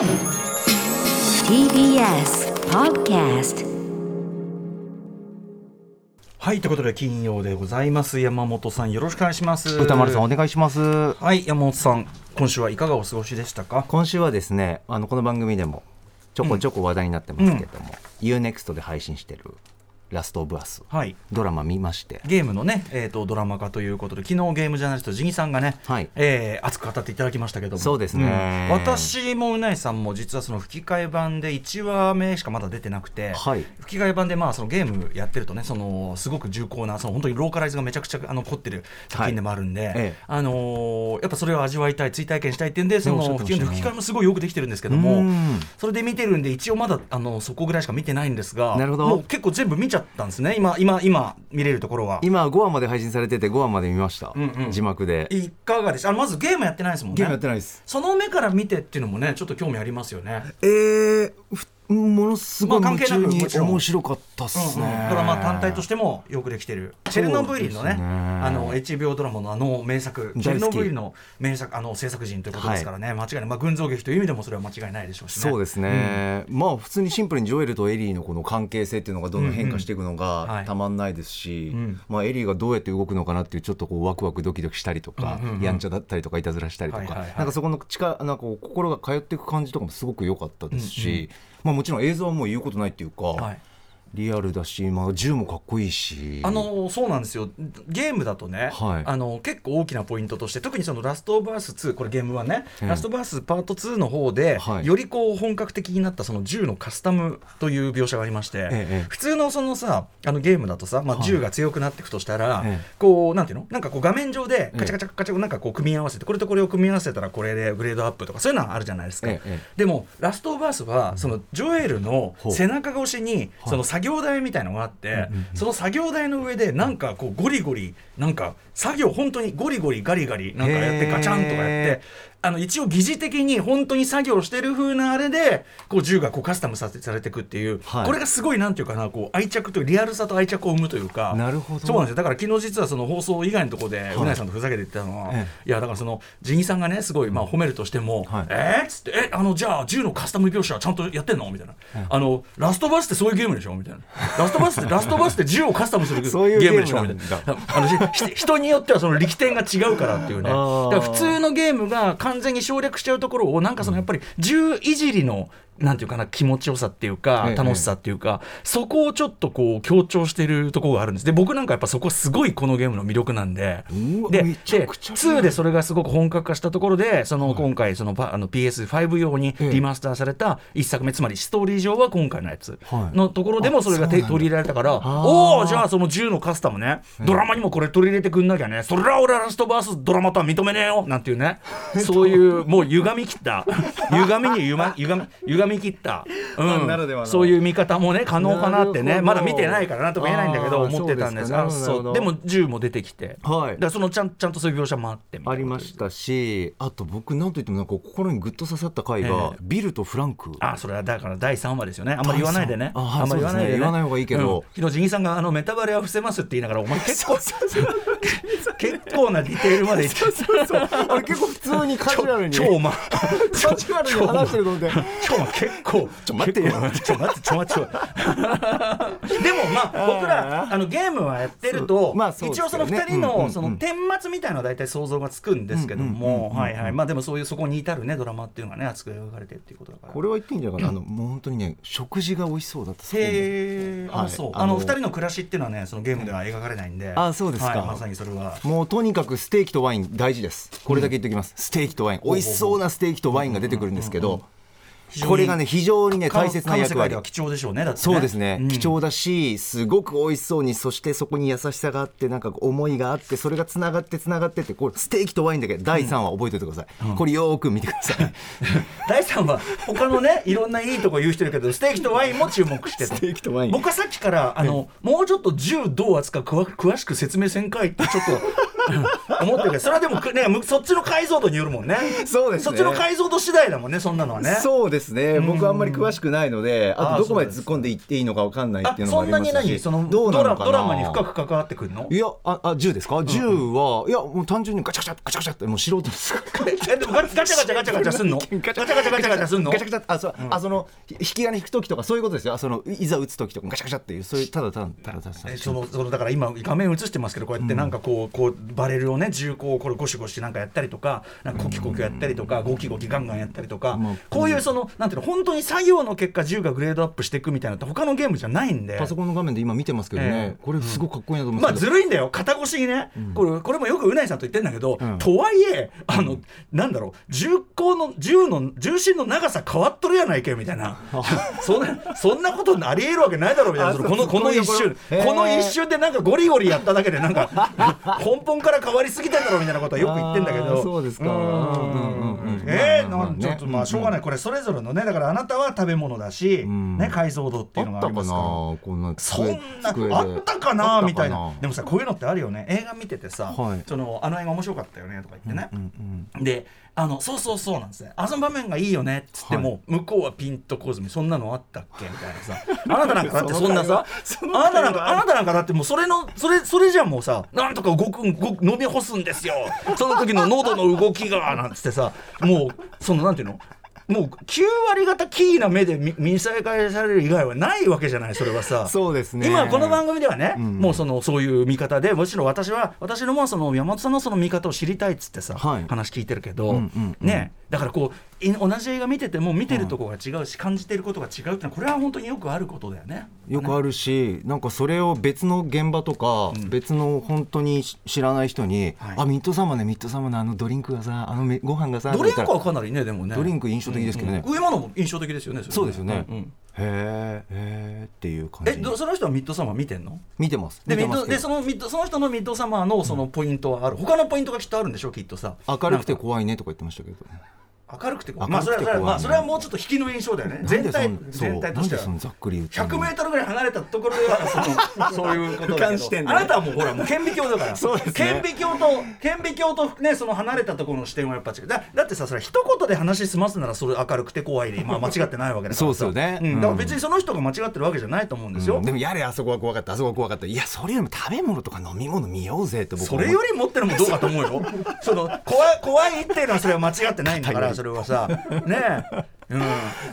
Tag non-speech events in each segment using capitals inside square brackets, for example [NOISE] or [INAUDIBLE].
TBS Podcast はいということで金曜でございます。山本さんよろしくお願いします。歌丸さんお願いします。はい山本さん今週はいかがお過ごしでしたか？今週はですねあのこの番組でもちょこちょこ話題になってますけれども、UNEXT で配信してるラストオブアス。はい。ドラマ見まして。ゲームのね、えー、とドラマ化ということで昨日ゲームジャーナリストジギさんがね、はい。えー熱く語っていただきましたけども。そうですね。うん。私もうないさんも実はその吹き替え版で1話目しかまだ出てなくて、はい。吹き替え版でまあそのゲームやってるとねそのすごく重厚なその本当にローカライズがめちゃくちゃあの凝ってる作品でもあるんで、ええ。あのーやっぱそれを味わいたい追体験したいっていうんでその吹き替えもすごいよくできてるんですけどうもん。それで見てるんで一応まだあのそこぐらいしか見てないんですがなるほど。もう結構全部見ちゃったんですね。今今今見れるところは。今5話まで配信されてて5話まで見ました、うんうん。字幕で。いかがですあのまずゲームやってないですもんね。ゲームやってないです。その目から見てっていうのもねちょっと興味ありますよね。えー、ふものすごいまあ関係な夢中に面白かったっすね、うんうん。ドラマ単体としてもよくできてるチェルノブイリのねねあの HBO ドラマのあの名作チェルノブイリの名作あの制作人ということですからね、間違いない、まあ、群像劇という意味でもそれは間違いないでしょうしね。そうですね、まあ普通にシンプルにジョエルとエリーのこの関係性っていうのがどんどん変化していくのうんうんはい。がたまんないですし、うん。まあ、エリーがどうやって動くのかなっていうちょっとこうワクワクドキドキしたりとか、うんうんうん。やんちゃだったりとかいたずらしたりとか、はいはいはいなんかそこの力なんかこう心が通っていく感じとかもすごく良かったですし、まあ、もちろん映像はもう言うことないっていうか、はい。リアルだし、まあ、銃もかっこいいし。あのそうなんですよ。ゲームだとね、はい。あの結構大きなポイントとして特にその「ラストオブアース2」これゲームはね「ええ。ラストオブアースパート2」の方で、はい。よりこう本格的になったその銃のカスタムという描写がありまして、ええ普通のそのさあのゲームだとさ、まあ、はい。銃が強くなっていくとしたら、ええ。こうなんていうの？なんかこう画面上でええ。カチャカチャカチャなんかこう組み合わせてこれとこれを組み合わせたらこれでグレードアップとかそういうのはあるじゃないですか。えでもラストオブアースはそのジョエルの背中越しにその作業台みたいのがあって、その作業台の上でなんかこうゴリゴリなんか作業本当にゴリゴリガリガリなんかやってガチャンとかやってあの一応疑似的に本当に作業してる風なあれでこう銃がこうカスタムさせされていくっていう、はい。これがすごいなんていうかなこう愛着というリアルさと愛着を生むというか。なるほど。そうなんですよ。だから昨日実はその放送以外のところでうな、いさんとふざけて言ってたのは、えいやだからそのジギさんがねすごいまあ褒めるとしても、はい。えー？っつってえあのじゃあ銃のカスタム描写はちゃんとやってんの？みたいな、あの [LAUGHS] ラストバスってそういうゲームでしょ？みたいな。ラストバスってラストバスって銃をカスタムするゲ [LAUGHS] そういうームでしょ？みたいな。あの人によってはその力点が違うからっていうね。普通のゲームが完全に省略しちゃうところをなんかそのやっぱり銃いじりのなんていうかな気持ちよさっていうかええ。楽しさっていうか、そこをちょっとこう強調してるところがあるんです。で僕なんかやっぱそこすごいこのゲームの魅力なんで。でで2でそれがすごく本格化したところでその今回そのパあの PS5 用にリマスターされた1作目つまりストーリー上は今回のやつはい。のところでもそれが手取り入れられたからおおじゃあその銃のカスタムね。ドラマにもこれ取り入れてくんなきゃね。それは俺はラストバースドラマとは認めねえよ。なんていうね。そういうもう歪み切った。歪みに歪み歪み歪み切った、うファンならではの。そういう見方もね可能かなってね。まだ見てないからなんとか言えないんだけど思ってたんですそうあでも銃も出てきて。はい。だそのちゃんちゃんとそういう描写もあってありましたしあと僕なんといってもなんか心にグッと刺さった回が、ええ。ビルとフランク。あそれはだから第3話ですよね。あんまり言わないでね。あはいんまり言わないで、言わない方がいいけど。うん。昨日ジギさんがあのメタバレは伏せますって言いながらお前結構結構なディテールまで言って。あれ結構普通にカジュアルに。超超まカジュアルに話してるので超ま結構ちょ待ってよ。ちょ待ってちょ待ってちょ。[LAUGHS] でもまあ僕らあのゲームはやってると、まあ一応そのよね2人のその顛末みたいなのは大体想像がつくんですけどもうんはいはい。まあでもそういうそこに至るねドラマっていうのがね熱く描かれてるっていうことだから。これは言っていいんじゃないかな、あのもう本当にね食事が美味しそうだったそこもへえ、あ、はい。そう。あの二人の暮らしっていうのはね、そのゲームでは描かれないんで。あそうですか。はいまさにそれは。もうとにかくステーキとワイン大事です。これだけ言っておきます、ステーキとワイン。美味しそうなステーキとワインが出てくるんですけど、これがね非常にね大切な役割。では貴重でしょうね。ね。そうですね、ん。貴重だしすごく美味しそうにそしてそこに優しさがあってなんか思いがあってそれがつながってつながってってこれステーキとワインだけ第3話覚えておいてください、これよーく見てください。[LAUGHS] 第三は他のね、いろんないいとこ言う人いるけど、ステーキとワインも注目してステーキとワイン。僕はさっきからあのもうちょっと銃どう扱う詳詳しく説明せんかいってちょっと [LAUGHS] 思ってるけどそれはでも、ね、むそっちの解像度によるもんね。そうですね。そっちの解像度次第だもんねそんなのはね。そうですね。僕あんまり詳しくないのであとどこまで突っ込んでいっていいのかわかんないっあていうのもあそんなにりますし何そのどうなのかな？ドラドラマに深く関わってくるの？いやああ銃ですか？銃は、いやもう単純にガチャガチャガチャガチャってもう素人です。えでもガガチャガチャガチャガチャすんの？ガチャガチャガチャガチャすんの？ガチャガチャあそう、あそのひ引き金引く時とかそういうことですよあそのいざ撃つ時とかガチャガチャっていうそういうただただただただただえそのそのだから今画面映してますけどこうやってなんかこうこうバレルをね銃口をこれゴシゴシなんかやったりとかなんかコキコキやったりとかゴキゴキガンガンやったりとかまあこういうそのなんていうの本当に作業の結果銃がグレードアップしていくみたいなのって他のゲームじゃないんで。パソコンの画面で今見てますけどね、ええ。これすごくかっこいいなと思うんまあずるいんだよ肩越しにね、これこれもよくうないさんと言ってんだけど、ん。とはいえあの、なんだろう銃口の銃の重心の長さ変わっとるやないけみたいな。そんなそんなことありえるわけないだろうみたいな。このこの一瞬。この一瞬でなんかゴリゴリやっただけでなんか [LAUGHS] 根本から変わりすぎてんだろうみたいなことはよく言ってんだけあどーそうですか。えちょっとまあしょうがない。これそれぞれのねだからあなたは食べ物だし、ん。ね、解像度っていうのがありますから。こんなそん机な？あったかな？みたいな。でもさこういうのってあるよね。映画見ててさ、はい。そのあの映画面白かったよねとか言ってね、であのそうそうそうなんですね。あの場面がいいよねっつっても、向こうはピンとこずにそんなのあったっけみたいなさ。[LAUGHS] あなたなんかだってそんなさあなたなんかあなたなんかだってもうそれのそれそれじゃもうさなんとか動く動く飲み干すんですよ。その時の喉の動きがなんつってさもうそのなんていうの？もう9割方キーな目で見見再開される以外はないわけじゃないそれはさ。そうですね。今この番組ではね、ん。もうそのそういう見方でむしろ私は私のもうその山本さんのその見方を知りたいっつってさ、はい。話聞いてるけど、うんうんうん。ねだからこうい同じ映画見てても見てるとこが違うし、感じてることが違うってこれは本当によくあることだよね。よくあるし、なんかそれを別の現場とか、別の本当に知らない人に、はい。あミッドサマーねミッドサマーのあのドリンクがさあのめご飯がさドリンクはかなりねでもね。ドリンク印象的ですけどね。うん。うん。上物も印象的ですよねれそうですよね、へえへえっていう感じ。えどその人はミッドサマー見てんの？見てます。ででそのミッドその人のミッドサマーのそのポイントはある。他のポイントがきっとあるんでしょきっとさ。明るくて怖いねとか言ってましたけど明るくて明るくてまあそれはまあそれはもうちょっと引きの印象だよね。全体全体としてはそうなんでそんなざっくり言ってんの？100メートルぐらい離れたところではその [LAUGHS] そういうことだけど、あなたはもうほらもう顕微鏡だから。[LAUGHS] そうですね。顕微鏡と顕微鏡とねその離れたところの視点はやっぱ違う。だだってさそれ一言で話済ますならそれ明るくて怖いで、[LAUGHS] まあ、間違ってないわけだからさ。そうですよね。ん。だから別にその人が間違ってるわけじゃないと思うんですよ、うん。でもやれあそこは怖かった。あそこは怖かったいやそれよりも食べ物とか飲み物見ようぜって僕それより持ってるのもどうかと思うよ。その怖い怖いっていうのはそれは間違ってないんだからそれはさ。ねえ。うん。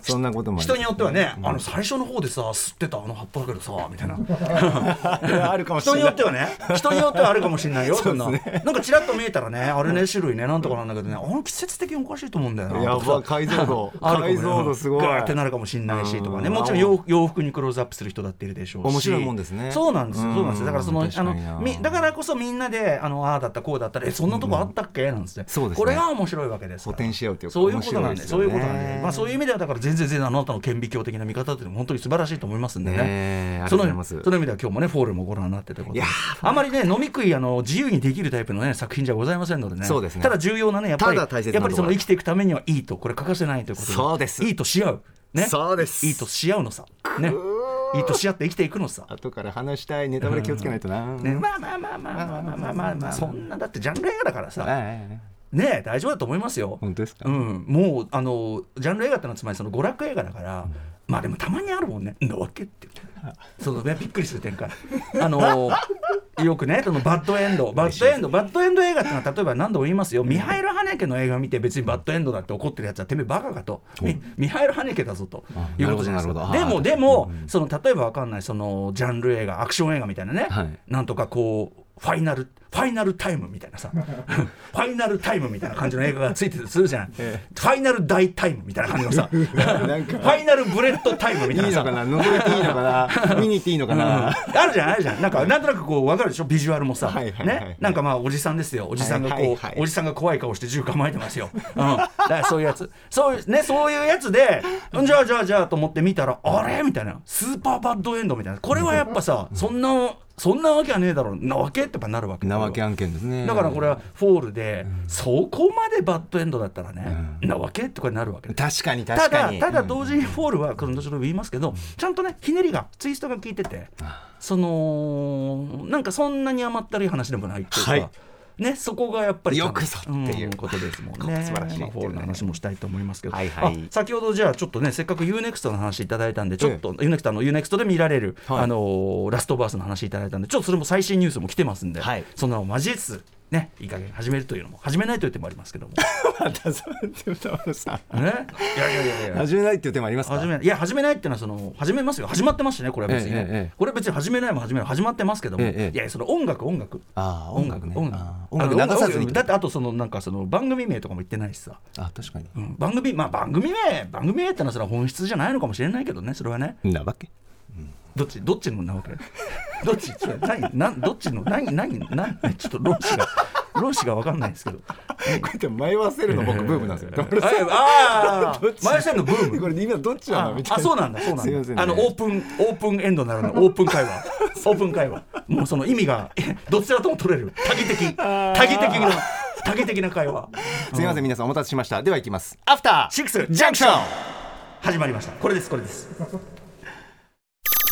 そんなことも人によってはね、あの最初の方でさ吸ってたあの葉っぱだけどさみたいな。[LAUGHS] あるかもし人れない。によってはね人によってはあるかもしれないよ [LAUGHS] そんな、なんかちらっと見えたらねあれね種類ねなんとかなんだけどねあの季節的におかしいと思うんだよなやば解像度。[LAUGHS] 解像度すごい。ガーってなるかもしれないしとかね。うん。もちろん洋洋服にクローズアップする人だっているでしょうし。面白いもんですね。そうなんです。よそうなんです。よだからそのうんあのみだからこそみんなであのああだったこうだったらえそんなとこあったっけ？なんですね。これが面白いわけですそういうことなんで面そういうことなんで。まあそういう意味ではだから全然全然あなたの顕微鏡的な見方っていうのも本当に素晴らしいと思いますんでね。ねえそのその意味では今日もねフォールもご覧になってということで。いやあまりね飲み食いあの自由にできるタイプのね作品じゃございませんのでね。そうですね。ただ重要なねやっぱりやっぱりその生きていくためにはいいとこれ欠かせないということで。そうです。いいとし合うねそうです。いいとし合うのさ。ね。いいとし合って生きていくのさ。後から話したいネタバレ気をつけないとな、ね。まあまあまあまあまあまあまあまあまあそんなだってジャンル映画だからさ。ええね大丈夫だと思いますよ。本当ですか、うん、もうあのジャンル映画ってのはつまりその娯楽映画だから、まあでもたまにあるもんね「んだわけ?」って言って。[LAUGHS] そのねびっくりする展開。あの [LAUGHS] よくねそのバッドエンド。バッドエンドバッドエンド映画ってのは例えば何度も言いますよ、ミハイル・ハネケの映画見て別にバッドエンドだって怒ってるやつはてめえバカかと、みミハイル・ハネケだぞと。あいうことじゃないですか。でもでも、その例えばわかんないそのジャンル映画アクション映画みたいなね、はい。なんとかこうファイナルファイナルタイムみたいなさ [LAUGHS] ファイナルタイムみたいな感じの映画がついてるとするじゃん、えファイナル大タイムみたいな感じのさ [LAUGHS] ファイナルブレッドタイムみたいいいなさのかな覗いていいのかな見に行っていいのかな、[LAUGHS] あるじゃんあるじゃん。なんかなんとなくこう分かるでしょビジュアルもさ、はいはいはいね？なんかまあおじさんですよ。おじさんがこう、はいはいはいおじさんが怖い顔して銃構えてますよ、うん、だからそういうやつ。そういうねそういうやつでうんじゃあじゃあじゃあと思って見たらあれ？みたいな。スーパーバッドエンドみたいな。これはやっぱさそんなそんなわけはねえだろう。なわけってなるわけなわけ案件ですね。だからこれはフォールで、そこまでバッドエンドだったらね、なわけってこれなるわけで確かにた確かに。だただ同時にフォールはこの後ほど言いますけどちゃんとねひねりがツイストが効いててそのなんかそんなに甘ったるい話でもないっていうか、はいねそこがやっぱりよくぞっていうことですもんね。素晴らしいまあフォールの話もしたいと思いますけど、はいはい。あ先ほどじゃあちょっとねせっかく UNEXT の話いただいたんでちょっと UNEXT の UNEXT で見られる、はい。あのーラストバースの話いただいたんでちょっとそれも最新ニュースも来てますんで、はい。そんなのを交えつつねいい加減始めるというのも始めないという手もありますけども。[LAUGHS] またそうやって歌丸さ。んね？いやいやいやいや。始めないっていう手もありますか？始めい。や始めないっていうのはその始めますよ。始まってますしねこれは別にね、ええええこれは別に始めないも始めない。始まってますけども、いやその音楽音楽。ああ音楽ね。音楽。音楽流さずにだってあとそのなんかその番組名とかも言ってないしさ、あ確かに。うん番組まあ番組名番組名ってのはそれは本質じゃないのかもしれないけどねそれはね。なわけどっちどっちのなわけどっち？何何どっちの？何何何？ちょっと論旨が論旨が分かんないんですけど。こうやって迷わせるの僕ブームなんですよ。ああどっち？前線のブーム。これ今どっちなあのみたいな。あそうなんだそうなんだ。あのオープンオープンエンドならぬ [LAUGHS] オープン会話。オープン会話。もうその意味がえどちらとも取れる。多義的。多義的な多義的な会話。すみません皆さんお待たせしました。では行きます。アフターシックスジャンクション始まりました。これですこれです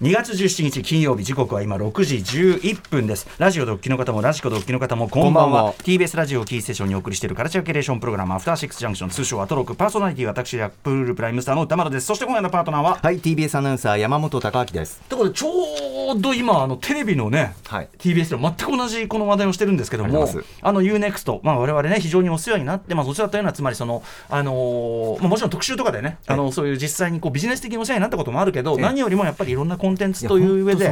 2月17日金曜日時刻は今6時11分です。ラジオドッキの方もラジコドッキの方もこんばんは。TBS ラジオをキーステーションにお送りしているカルチャーキュレーションプログラムアフターシックスジャンクション通称アトロックパーソナリティは私ヤップルプライムスターの歌丸です。そして今夜のパートナーは？はい TBS アナウンサー山本貴明です。ということでちょうど今あのテレビのね、はい。TBS で全く同じこの話題をしてるんですけどもあの UNEXT、まあ、我々ね非常にお世話になってますお世話というのはつまりその、あのーまあ、もちろん特集とかでね、あのそういう実際にこうビジネス的にお世話になったこともあるけどええ。何よりもやっぱりいろんなコンテンツという上で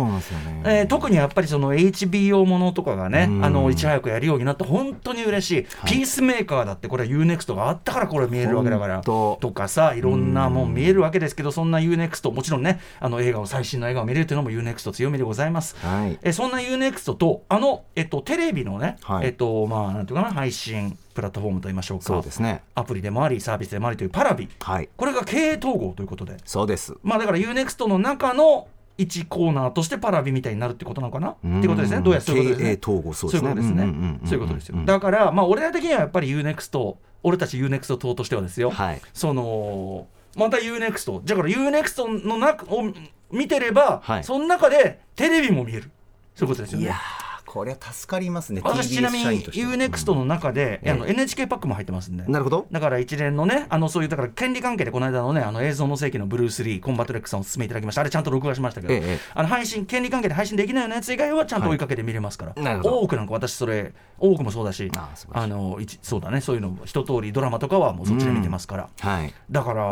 えー特にやっぱりその HBO ものとかがねうん。あのいち早くやるようになって本当に嬉しい、ピースメーカーだってこれは UNEXT があったからこれ見えるわけだから。とかさいろんなもん見えるわけですけどそんな UNEXT もちろんねあの映画を最新の映画を見れるというのも UNEXT 強みでございます。はい。えそんな UNEXT とあの、えっと、テレビのね、はいえっとまあなんていうかな配信プラットフォームといいましょうか。そうですね。アプリでもありサービスでもありというパラビ。はい。これが経営統合ということで。そうです。まあだから UNEXT の中の1コーナーとして Paravi みたいになるってことなのかな？ってうん。いうことですね。どうやらそういうことですね。そういうことですね。そういうことですよ。うんだからまあ俺ら的にはやっぱり UNEXT 俺たち UNEXT 党としてはですよ、はい。そのまた UNEXT じゃあから UNEXT の中を見てれば、はい。その中でテレビも見える。そういうことですよね。いやーこれは助かりますね私ちなみに UNEXT の中で、うん。あの NHK パックも入ってますんで。なるほど。だから一連のね、あのそういうだから権利関係でこの間のね、あの映像の世紀のブルース・リー、コンバットレックさんお勧めいただきました、あれちゃんと録画しましたけど、ええあの配信、権利関係で配信できないようなやつ以外はちゃんと追いかけて見れますから、なるほど。多くなんか私、それ、多くもそうだし、あの一そうだね、そういうの、一通りドラマとかはもうそっちで見てますから、はい。だから、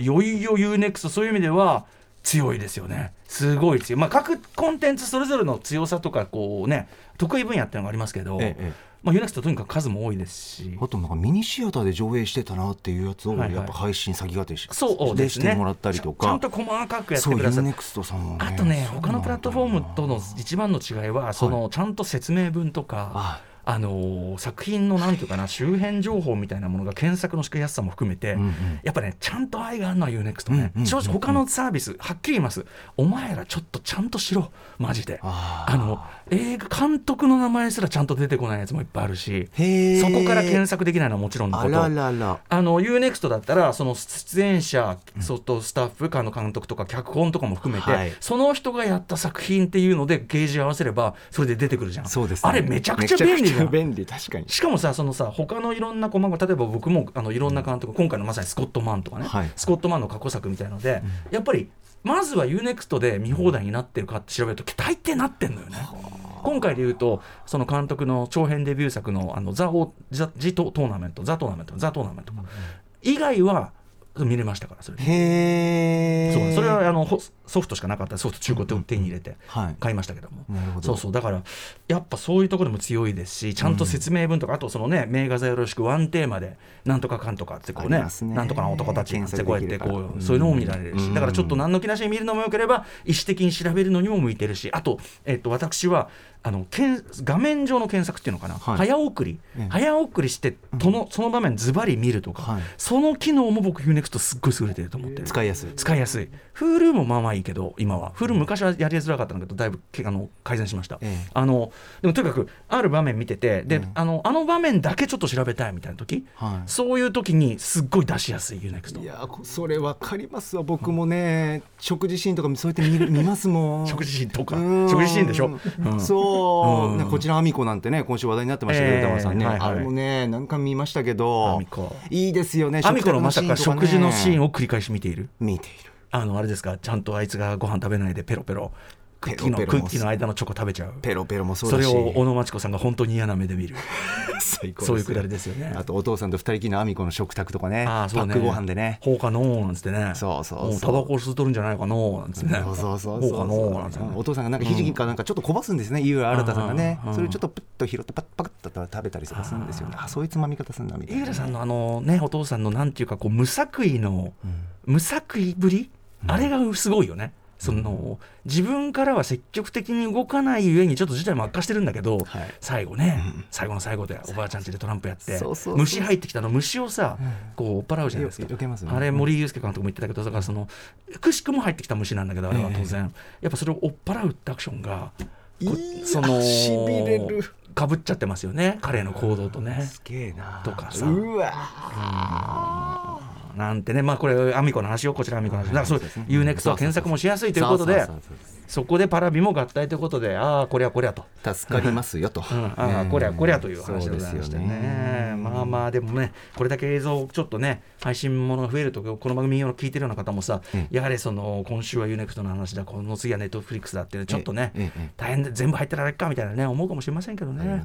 いよいよ UNEXT、そういう意味では、強いですよね、すごい強い、まあ、各コンテンツそれぞれの強さとか、こうね、得意分野っていうのがありますけど、ええええ。まあ、UNEXT とにかく数も多いですし。あとなんかミニシアターで上映してたなっていうやつをはいはい。やっぱ配信先がてしそうですね。してもらったりとか。ちゃんと細かくやってそうください UNEXT さんもねあとねそう他のプラットフォームとの一番の違いはそのちゃんと説明文とか、ああのー作品のなんていうかな周辺情報みたいなものが検索のしやすさも含めて、うんうん。やっぱねちゃんと愛があるのは UNEXT ね、うんうんうん正直他のサービスはっきり言います。お前らちょっとちゃんとしろマジで。あの映画監督の名前すらちゃんと出てこないやつもいっぱいあるしそこから検索できないのはもちろんのこと。あららら。あの UNEXT だったらその出演者、そとスタッフかの監督とか脚本とかも含めて、はい。その人がやった作品っていうのでゲージ合わせればそれで出てくるじゃん。そうですね。あれめちゃくちゃ便利便利確かに。しかもさそのさ他のいろんな細か例えば僕もあのいろんな監督、今回のまさにスコットマンとかね、はい。スコットマンの過去作みたいので、やっぱりまずは UNEXT で見放題になってるかって調べると大抵なってんのよね。今回で言うとその監督の長編デビュー作の「あのザ・オーザ・ジトトーナメント」「ザ・トーナメント」「ザ・トーナメント」以外は見れましたからそれで。へえそうそれはあのほソフトしかなかったらソフト中古で手に入れてはい。買いましたけども、なるほど。そうそう。だからやっぱそういうところでも強いですしちゃんと説明文とか、あとそのね名画座よろしくワンテーマでなんとかかんとかってこうねなんとかの男たちってこうやってこうそういうのも見られるし、うん。だからちょっと何の気なしに見るのもよければ意思的に調べるのにも向いてるしあと、えっと私はあのけん画面上の検索っていうのかな、はい。早送り、ええ。早送りしてそのその場面ズバリ見るとか、はい。その機能も僕 UNEXT すっごい優れてると思って。る、使いやすい。使いやすい。Hulu もまあまあいいけど今は。Hulu 昔はやりづらかったんだけどだいぶけあの改善しました、ええ。あのでもとにかくある場面見ててで、ええ。あのあの場面だけちょっと調べたいみたいな時、はい。そういう時にすっごい出しやすい UNEXT いやこそれわかりますわ。僕もね食事シーンとかそうやって見る見ますもん。[LAUGHS] 食事シーンとか。うん。食事シーンでしょ、うんそう、うん。ねこちらアミコなんてね今週話題になってましたけど、ええ。歌丸さんね、はいはい。あれもね何回も見ましたけどいいですよねアミコのまさか食事のシーンをを繰り返し見ている？見ている。あのあれですか？ちゃんとあいつがご飯食べないでペロペロクッキーのクッキーの間のチョコ食べちゃう。ペロペロもそうそれを小野真知子さんが本当に嫌な目で見る。[LAUGHS] 最高ですそういうくだりですよね。あとお父さんと二人きりのアミコの食卓とかね。ああそうね。パックご飯でね。ほうかのーなんつってね。そうそうそう。もタバコ吸うとるんじゃないかのーなんつってね。そうそうそうほうかのーなんつってね。うんお父さんがなんかひじきかなんかちょっとこぼすんですね、井浦新さんがね。うんそれをちょっとプッと拾ってパッパッと食べたりとかするんですよね。あそういうつまみ方するんだみたいな井浦さんのあのねお父さんのなんていうかこう無作為の、無作為ぶり、あれがすごいよねその自分からは積極的に動かないゆえにちょっと事態も悪化してるんだけど、はい。最後ね、最後の最後でおばあちゃん家でトランプやって虫入ってきたの虫をさ、こう追っ払うじゃないですか。よ避けますね。あれ森祐介監督も言ってたけどだからそのくしくも入ってきた虫なんだけどあれは当然、やっぱそれを追っ払うってアクションがそのしびれる。かぶっちゃってますよね。彼の行動とね。すげえな。とかさ。うわなんてね、まあ、これ、アミコの話を、こちらアミコの話、だからそうそうですね、UNEXT は検索もしやすいということでそこでパラビも合体ということで、ああ、こりゃこりゃと。助かりますよと、[LAUGHS] うん、ああこりゃこりゃという話でございましてそうですよね。まあまあでもねこれだけ映像ちょっとね配信ものが増えるとこの番組を聞いてるような方もさ、えやはりその今週は UNEXT の話だこの次はネットフリックスだってちょっとね、大変で全部入ってられっかみたいなね思うかもしれませんけどね。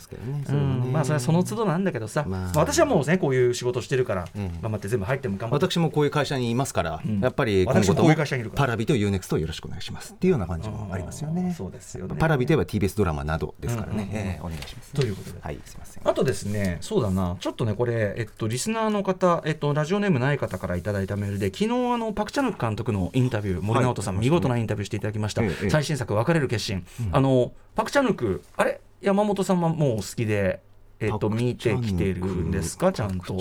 まあそれはその都度なんだけどさ、まあ。私はもうねこういう仕事してるから、ええ。頑張って全部入っても頑張って私もこういう会社にいますから、うん。やっぱり今私もこういう後とも会社にいるから。パラビと UNEXT をよろしくお願いします。っていうような感じもありますよね。そうですよね。パラビといえば TBS ドラマなどですからね、お願いします。ということで。はい、すみません。あとですね、そうだな、ちょっとね、これ、えっと、リスナーの方、えっと、ラジオネームない方からいただいたメールで、昨日あのパク・チャヌク監督のインタビュー、森直人さん、見事なインタビューしていただきました、ええ最新作、別れる決心、あのパク・チャヌク、あれ、山本さんはもう好きで、えっと、見てきてるんですか、ちゃんと。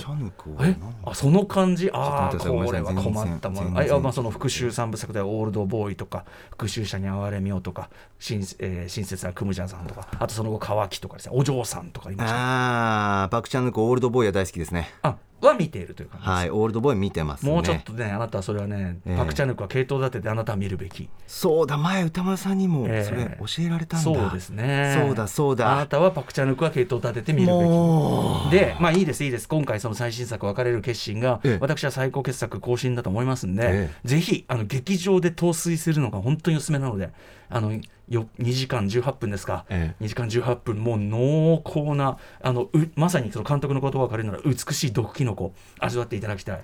え？何あその感じ？ああこれは困ったもんあいやまあその復讐三部作ではオールドボーイとか復讐者に哀れみようとか親,、えー、親切なクムジャンさんとかあとその後乾きとかですね。お嬢さんとかいました。ああ、パクチャヌクオールドボーイは大好きですね。あは見ているという感じです、はい、オールドボーイ見てますね。もうちょっとね、あなたはそれはね、ええパク・チャヌクは系統立ててあなたは見るべき。そうだ、前歌丸さんにもええそれ教えられたんだ。そうですね。そうだ、そうあなだ。たはパク・チャヌクは系統立てて見るべもき。で、まあいいです、いいです。今回その最新作、別れる決心が、ええ私は最高傑作更新だと思いますんで、えぜひ、あの、劇場で陶酔するのが本当におすすめなので、あの、よ2時間18分ですか、え2時間18分、もう濃厚な、あのうまさにその監督の言葉を借りるなら、美しい毒キノコ、味わっていただきたい。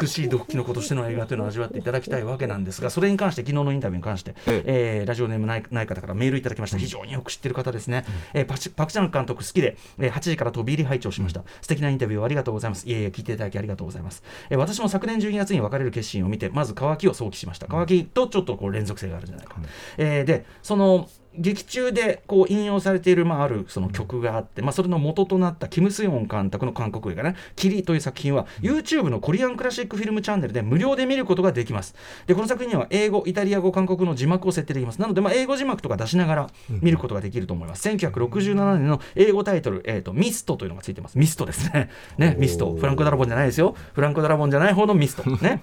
美しい毒キノコとしての映画というのを味わっていただきたいわけなんですが、それに関して、昨日のインタビューに関して、ええ。ーラジオネームないない方からメールいただきました、非常によく知ってる方ですね、えーパチパク・チャン監督好きで、えー8時から飛び入り拝聴しました、素敵なインタビューをありがとうございます、いえいえ、聞いていただきありがとうございます、えー私も昨年12月に別れる決心を見て、まず乾きを想起しました、乾きとちょっとこう連続性があるんじゃないか、えーで、その劇中でこう引用されている、まあ、あるその曲があって、まあ、それの元となったキム・スヨン監督の韓国映画ね「キリ」という作品は YouTube のコリアンクラシックフィルムチャンネルで無料で見ることができます。でこの作品には英語イタリア語韓国語の字幕を設定できます。なので、まあ、英語字幕とか出しながら見ることができると思います。1967年の英語タイトル「えー、とミスト」というのがついてます。ミストですね。ねミスト。フランク・ダラボンじゃないですよ。フランク・ダラボンじゃない方のミスト。ね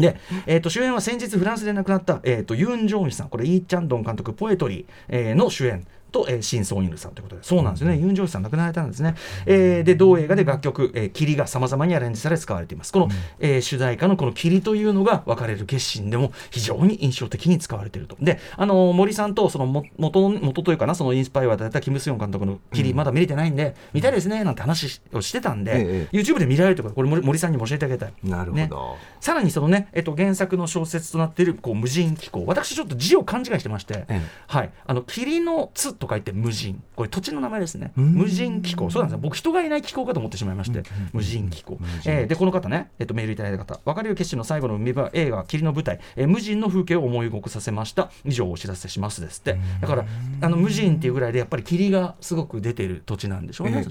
で、えー、と主演は先日フランスで亡くなった、えー、とユン・ジョンヒさん、これイー・チャンドン監督、ポエトリー、えーの主演。と、えー、シン・ソンイルさんということで、そうなんですよね、ユン・ジョンヒさん亡くなられたんですね。えーで、同映画で楽曲、えー、霧がさまざまにアレンジされ使われています。この、えー主題歌のこの霧というのが、別れる決心でも非常に印象的に使われていると。で、あのー森さんとそのも元の元というかな、そのインスパイアだったキム・スヨン監督の霧、まだ見れてないんで、見たいですねなんて話をしてたんで、え YouTube で見られるということ、これ森森さんにも教えてあげたい。なるほねど。さらにそのね、えっと、原作の小説となっているこう無人機構私ちょっと字を勘違いしてまして、ええはい、あの霧のつと書いて無人。これ土地の名前ですね。無人機構。そうなんですよ。僕人がいない機構かと思ってしまいまして。無人機構、えーでこの方ね、えっとメールいただいた方。別れる決心の最後の海場映画霧の舞台、えー無人の風景を思い動かさせました。以上お知らせしますですって。だからあの無人っていうぐらいでやっぱり霧がすごく出てる土地なんでしょうね、ええそ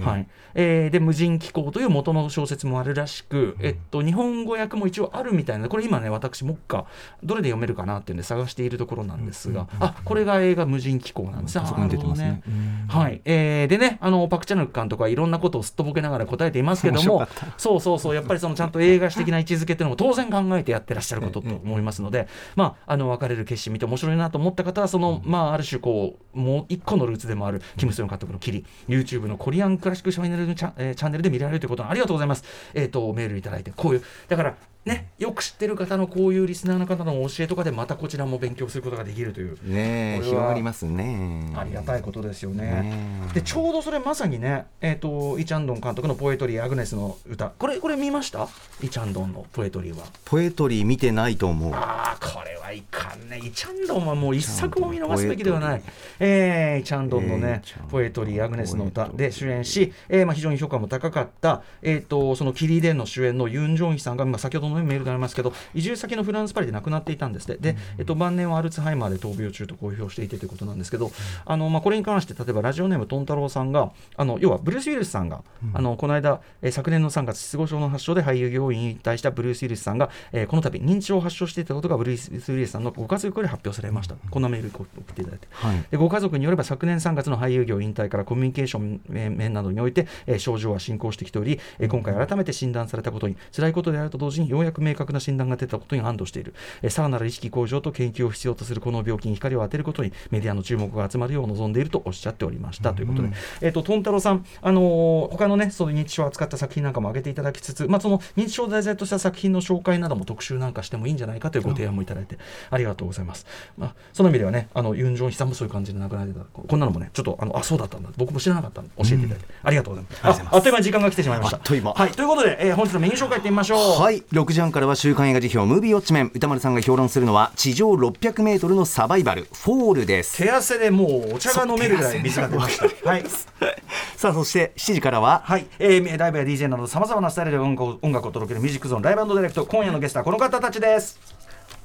ね、はい。えーで無人機構という元の小説もあるらしく、えっと、日本語訳も一応あるみたいな。のでこれ今ね私目下どれで読めるかなっていうんで探しているところなんですが、あこれが映画無人機構なんですそこに出てますね。ね。はい、えーでねあのパク・チャヌク監督はいろんなことをすっとぼけながら答えていますけどもそうそうそうやっぱりそのちゃんと映画史的な位置づけっていうのも当然考えてやってらっしゃることと思いますので、まああの別れる決心見て面白いなと思った方はその、まあある種こうもう一個のルーツでもあるキム・スヨン監督の「キリ」YouTube のコリアンクラシックチャンネルのチャ,、えーチャンネルで見られるということありがとうございます。えっ、とメールいただいてこういうだからねよく知ってる方のこういうリスナーの方の教えとかでまたこちらも勉強することができるという。ね広がりますねありがたいことですよね。でちょうどそれまさにね、えー、とイチャンドン監督の「ポエトリー・アグネスの歌」これこれ見ました？イチャンドンのポエトリーは。ポエトリー見てないと思う。ああこれはいかんね。イチャンドンはもう一作も見逃すべき。ではない、えーイチャンドンのねポエトリー・アグネスの歌で主演し、えーまあ、非常に評価も高かった、えー、とそのキリデンの主演のユン・ジョンヒさんが、まあ、先ほどのメールでありますけど移住先のフランス・パリで亡くなっていたんですって。で、えー、と晩年はアルツハイマーで闘病中と公表していてということなんですけどあの、まあ、これに関して例えばラジオネームトン太郎さんがあの要はブルース・ウィルスさんが、あのこの間、えー昨年の3月失語症の発症で俳優業員に対したブルース・ウィルスさんが、えーこの度認知症を発症していたことがブルース・ウィルスさんのご家族より発表されました、こんなメールを送っていただいて、はい。でご家族によれば昨年3月の俳優業引退からコミュニケーション面面などにおいて、えー症状は進行してきており、えー今回改めて診断されたことに辛いことであると同時にようやく明確な診断が出たことに安堵している、えーさらなる意識向上と研究を必要とするこの病気に光を当てることにメディアの注目が集まるよう望んでいるとおっしゃっておりました、ということで、えー、とトン太郎さん、あのー他のねその認知症を扱った作品なんかも挙げていただきつつ、まあ、その認知症を題材とした作品の紹介なども特集なんかしてもいいんじゃないかというご提案もいただいてありがとうございます、まあ、その意味ではねあのユン・ジョンヒさんもそういう感じで亡くなってたこんなのもねちょっとあのあそうだったんだ僕も知らなかったんで教えていただいて、ありがとうございます。ああっという間に時間が来てしまいました。という間。はい、ということで、えー本日のメニュー紹介いってみましょう。はい6時半からは週刊映画辞表ムービーウォッチメン歌丸さんが評論するのは地上600メートルのサバイバルフォールです。手汗でもうお茶が飲めるぐらい水が出ました。はい。[LAUGHS] さあそして7時からは。はい、えー、ライブや DJ などさまざまなスタイルで音楽を音楽を届けるミュージックゾーンライブディレクト。今夜のゲストはこの方たちです。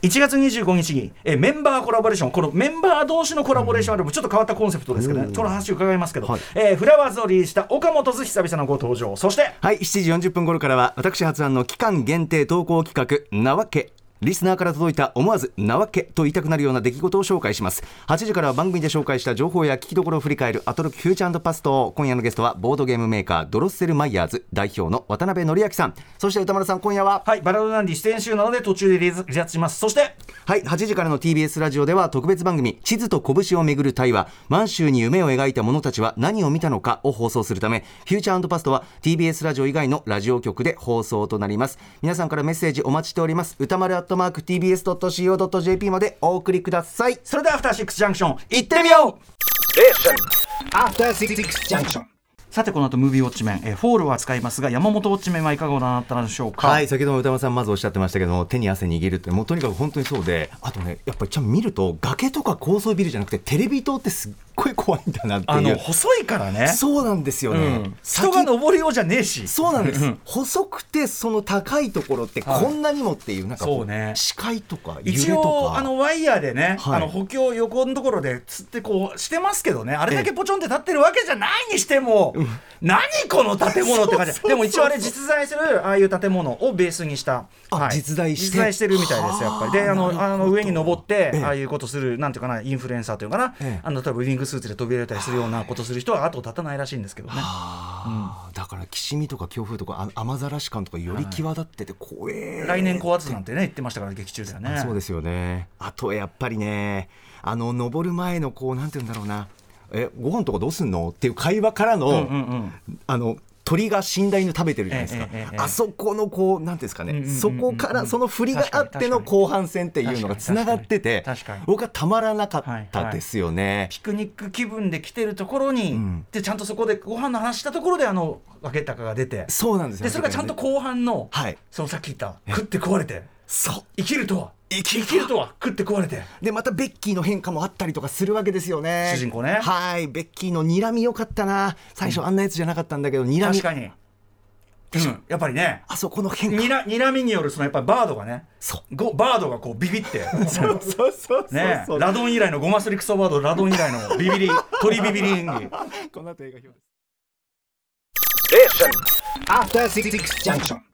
1月25日に、えーメンバーコラボレーション。このメンバー同士のコラボレーションアルバム。ちょっと変わったコンセプトですけどね。その話を伺いますけど、はい。えーフラワーズをリリースした岡本図久々のご登場。そして。はい。7時40分頃からは私発案の期間限定投稿企画なわけリスナーから届いた思わずなわけと言いたくなるような出来事を紹介します。8時からは番組で紹介した情報や聞きどころを振り返るアトロックフューチャーパスト今夜のゲストはボードゲームメーカードロッセルマイヤーズ代表の渡辺則明さん。そして歌丸さん今夜は？はいバラードナンディ出演集なので途中で離脱します。そしてはい8時からの TBS ラジオでは特別番組「地図と拳をめぐる対話満州に夢を描いた者たちは何を見たのか」を放送するためフューチャーパストは TBS ラジオ以外のラジオ局で放送となります。皆さんからメッセージお待ちしております。歌丸アットマーク TBS.CO.JP までお送りください。それではアフターシックスジャンクション行ってみよう。After Six Junction. さてこの後ムービーウォッチメン、えーフォールは使いますが山本ウォッチメンはいかがご覧になったのでしょうか？はい先ほども歌丸さんまずおっしゃってましたけども手に汗握るってもうとにかく本当にそうであとねやっぱりちゃんと見ると崖とか高層ビルじゃなくてテレビ塔ってすっごい怖いんだなってあのいう細いからね。そうなんですよね、うん。先人が登るようじゃねえし。そうなんです。細くてその高いところってこんなにもっていうなんかこそうね。視界とか揺れ一とか。応あのワイヤーでね、はい。あの補強横のところでつってこうしてますけどね。あれだけポチョンって立ってるわけじゃないにしても、何この建物って感じ。でも一応あれ実在するああいう建物をベースにした、あ実在して？実在してるみたいですやっぱり。であのあの上に登って、ええ。ああいうことするなんていうかなインフルエンサーというかな、ええ。あの例えばウィングスーツで飛び入れたりするようなことする人は後を絶たないらしいんですけどね。あ。ーだからきしみとか強風とかあ雨ざらし感とかより際立ってて怖え来年高圧なんてね言ってましたから劇中ではね。そうですよね。あとやっぱりねあの登る前のこうなんて言うんだろうな。えご飯とかどうすんの？っていう会話からの、うんうんうん。あの鳥が死んだ犬食べてるじゃないですか、えええあそこのこうなんていうんですかね、そこからその振りがあっての後半戦っていうのがつながってて僕はたまらなかったですよね。ピクニック気分で来てるところに、ん。でちゃんとそこでご飯の話したところであの分けたかが出て。そうなんですよ。でそれがちゃんと後半の、はい。そのさっき言った食って食われてそう。生きるとは。生きる生きるとは食って食われて。でまたベッキーの変化もあったりとかするわけですよね。主人公ね。はい。ベッキーの睨みよかったな。最初あんなやつじゃなかったんだけど睨み。確かに、うん、やっぱりね。あそこの変化。にら睨みによるそのやっぱりバードがね。そごバードがこうビビって。そうそうそうねそう。ラドン以来のゴマスリクソバードラドン以来のビビリ [LAUGHS] 鳥ビビリ演技。この後映画表です。After Six Junction.